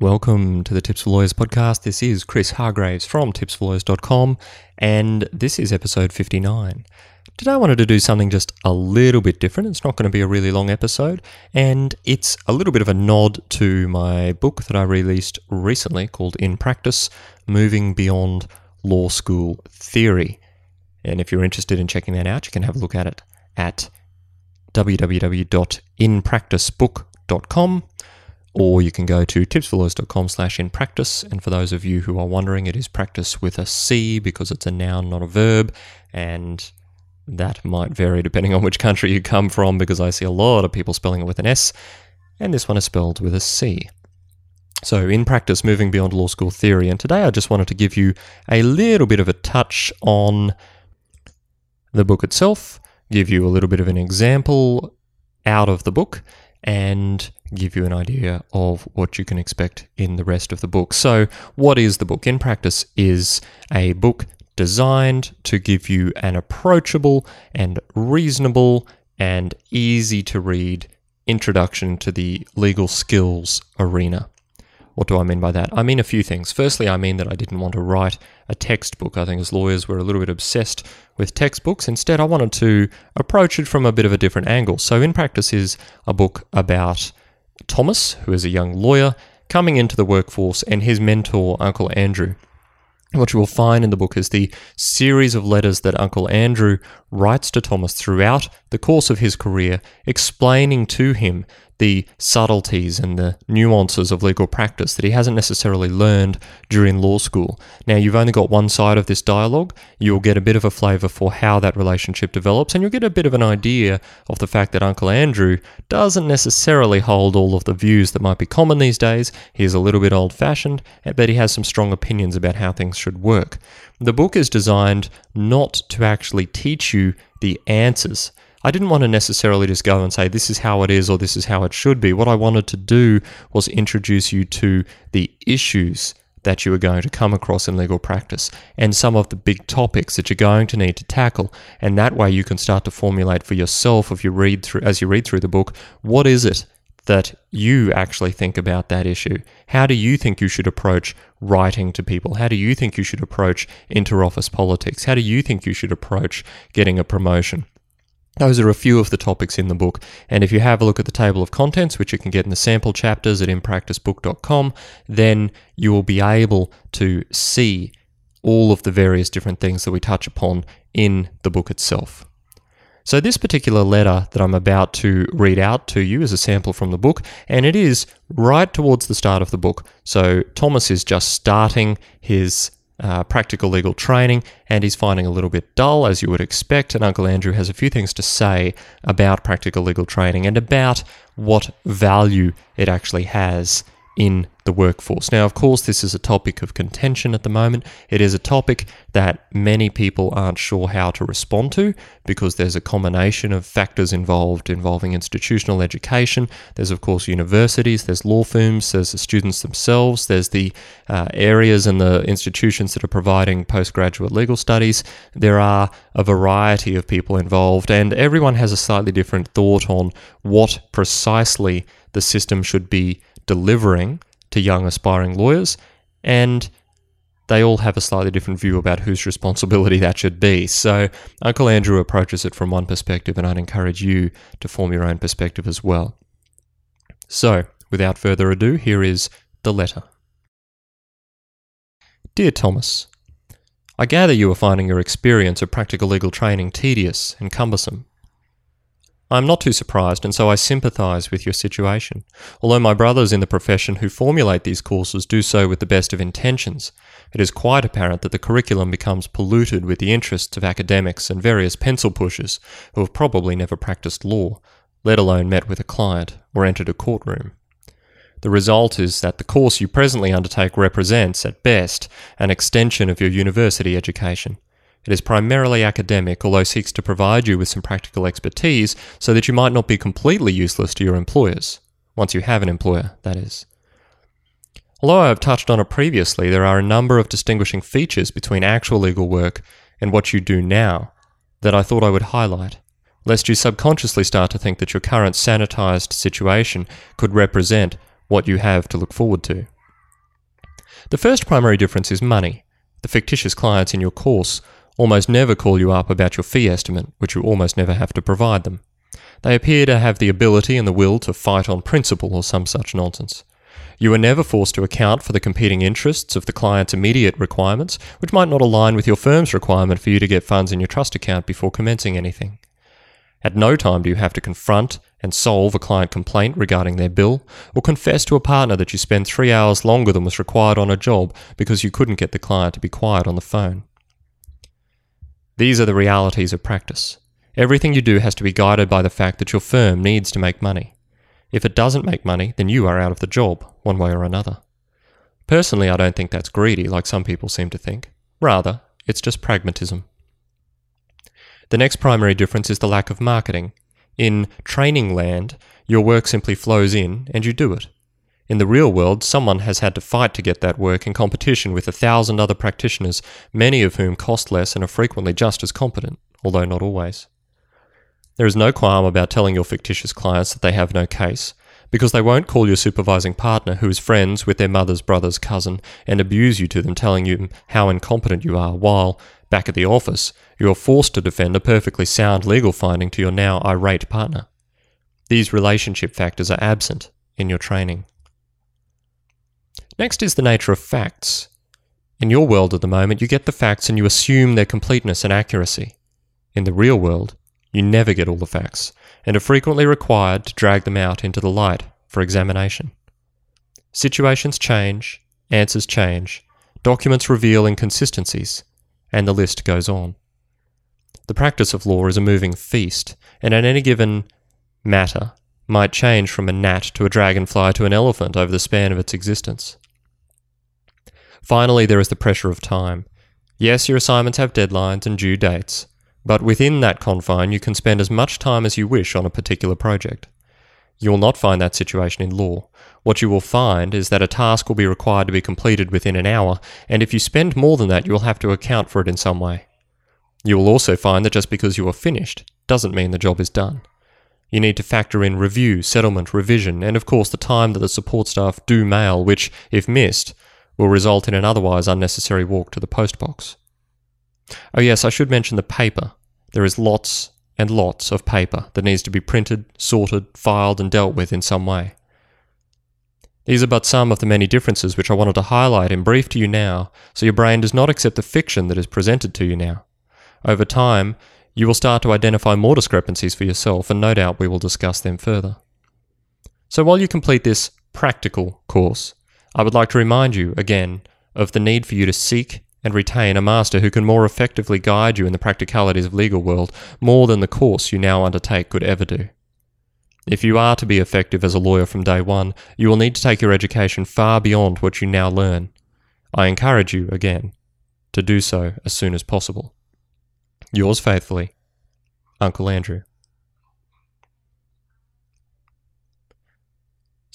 Welcome to the Tips for Lawyers podcast. This is Chris Hargreaves from tipsforlawyers.com, and this is episode 59. Today I wanted to do something just a little bit different. It's not going to be a really long episode, and it's a little bit of a nod to my book that I released recently called In Practice Moving Beyond Law School Theory. And if you're interested in checking that out, you can have a look at it at www.inpracticebook.com or you can go to tipsforlawyers.com slash in practice. And for those of you who are wondering, it is practice with a C because it's a noun, not a verb. And that might vary depending on which country you come from because I see a lot of people spelling it with an S. And this one is spelled with a C. So, in practice, moving beyond law school theory. And today I just wanted to give you a little bit of a touch on the book itself, give you a little bit of an example out of the book, and give you an idea of what you can expect in the rest of the book. So, what is the book? In practice, is a book designed to give you an approachable and reasonable and easy to read introduction to the legal skills arena. What do I mean by that? I mean a few things. Firstly, I mean that I didn't want to write a textbook. I think as lawyers, we're a little bit obsessed with textbooks. Instead, I wanted to approach it from a bit of a different angle. So, In Practice is a book about Thomas, who is a young lawyer, coming into the workforce, and his mentor, Uncle Andrew. What you will find in the book is the series of letters that Uncle Andrew writes to Thomas throughout the course of his career, explaining to him the subtleties and the nuances of legal practice that he hasn't necessarily learned during law school. Now, you've only got one side of this dialogue. You'll get a bit of a flavour for how that relationship develops, and you'll get a bit of an idea of the fact that Uncle Andrew doesn't necessarily hold all of the views that might be common these days. He's a little bit old fashioned, but he has some strong opinions about how things should work. The book is designed not to actually teach you the answers I didn't want to necessarily just go and say, this is how it is or this is how it should be. What I wanted to do was introduce you to the issues that you are going to come across in legal practice and some of the big topics that you're going to need to tackle. And that way you can start to formulate for yourself if you read through as you read through the book, what is it that you actually think about that issue? How do you think you should approach writing to people? How do you think you should approach interoffice politics? How do you think you should approach getting a promotion? Those are a few of the topics in the book. And if you have a look at the table of contents, which you can get in the sample chapters at inpracticebook.com, then you will be able to see all of the various different things that we touch upon in the book itself. So, this particular letter that I'm about to read out to you is a sample from the book, and it is right towards the start of the book. So, Thomas is just starting his uh, practical legal training, and he's finding a little bit dull, as you would expect. And Uncle Andrew has a few things to say about practical legal training and about what value it actually has in the workforce. Now, of course, this is a topic of contention at the moment. It is a topic that many people aren't sure how to respond to because there's a combination of factors involved involving institutional education. There's, of course, universities, there's law firms, there's the students themselves, there's the uh, areas and the institutions that are providing postgraduate legal studies. There are a variety of people involved, and everyone has a slightly different thought on what precisely the system should be delivering to young aspiring lawyers, and they all have a slightly different view about whose responsibility that should be. So, Uncle Andrew approaches it from one perspective, and I'd encourage you to form your own perspective as well. So, without further ado, here is the letter. Dear Thomas, I gather you are finding your experience of practical legal training tedious and cumbersome. I am not too surprised, and so I sympathise with your situation. Although my brothers in the profession who formulate these courses do so with the best of intentions, it is quite apparent that the curriculum becomes polluted with the interests of academics and various pencil pushers who have probably never practiced law, let alone met with a client or entered a courtroom. The result is that the course you presently undertake represents, at best, an extension of your university education. It is primarily academic, although seeks to provide you with some practical expertise so that you might not be completely useless to your employers. Once you have an employer, that is. Although I have touched on it previously, there are a number of distinguishing features between actual legal work and what you do now that I thought I would highlight, lest you subconsciously start to think that your current sanitized situation could represent what you have to look forward to. The first primary difference is money. The fictitious clients in your course almost never call you up about your fee estimate, which you almost never have to provide them. They appear to have the ability and the will to fight on principle or some such nonsense. You are never forced to account for the competing interests of the client's immediate requirements, which might not align with your firm's requirement for you to get funds in your trust account before commencing anything. At no time do you have to confront and solve a client complaint regarding their bill, or confess to a partner that you spent three hours longer than was required on a job because you couldn't get the client to be quiet on the phone. These are the realities of practice. Everything you do has to be guided by the fact that your firm needs to make money. If it doesn't make money, then you are out of the job, one way or another. Personally, I don't think that's greedy, like some people seem to think. Rather, it's just pragmatism. The next primary difference is the lack of marketing. In training land, your work simply flows in and you do it. In the real world, someone has had to fight to get that work in competition with a thousand other practitioners, many of whom cost less and are frequently just as competent, although not always. There is no qualm about telling your fictitious clients that they have no case, because they won't call your supervising partner who is friends with their mother's brother's cousin and abuse you to them, telling you how incompetent you are, while, back at the office, you are forced to defend a perfectly sound legal finding to your now irate partner. These relationship factors are absent in your training. Next is the nature of facts. In your world at the moment, you get the facts and you assume their completeness and accuracy. In the real world, you never get all the facts, and are frequently required to drag them out into the light for examination. Situations change, answers change, documents reveal inconsistencies, and the list goes on. The practice of law is a moving feast, and at any given matter might change from a gnat to a dragonfly to an elephant over the span of its existence. Finally, there is the pressure of time. Yes, your assignments have deadlines and due dates, but within that confine, you can spend as much time as you wish on a particular project. You will not find that situation in law. What you will find is that a task will be required to be completed within an hour, and if you spend more than that, you will have to account for it in some way. You will also find that just because you are finished doesn't mean the job is done. You need to factor in review, settlement, revision, and of course the time that the support staff do mail, which, if missed, will result in an otherwise unnecessary walk to the post box. Oh, yes, I should mention the paper. There is lots and lots of paper that needs to be printed, sorted, filed, and dealt with in some way. These are but some of the many differences which I wanted to highlight in brief to you now, so your brain does not accept the fiction that is presented to you now. Over time, you will start to identify more discrepancies for yourself, and no doubt we will discuss them further. So while you complete this practical course, I would like to remind you again of the need for you to seek and retain a master who can more effectively guide you in the practicalities of legal world more than the course you now undertake could ever do. If you are to be effective as a lawyer from day one, you will need to take your education far beyond what you now learn. I encourage you, again, to do so as soon as possible. Yours faithfully, Uncle Andrew.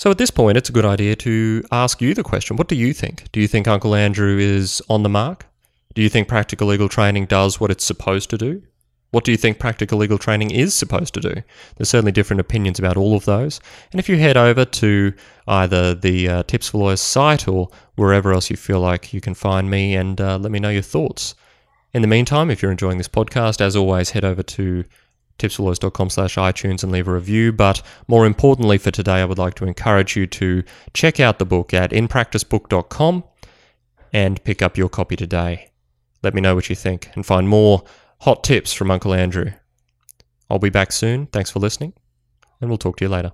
So at this point, it's a good idea to ask you the question what do you think? Do you think Uncle Andrew is on the mark? Do you think practical legal training does what it's supposed to do? What do you think practical legal training is supposed to do? There's certainly different opinions about all of those. And if you head over to either the uh, Tips for Lawyers site or wherever else you feel like you can find me and uh, let me know your thoughts. In the meantime, if you're enjoying this podcast, as always, head over to tipsforlawyers.com slash iTunes and leave a review. But more importantly for today, I would like to encourage you to check out the book at inpracticebook.com and pick up your copy today. Let me know what you think and find more hot tips from Uncle Andrew. I'll be back soon. Thanks for listening, and we'll talk to you later.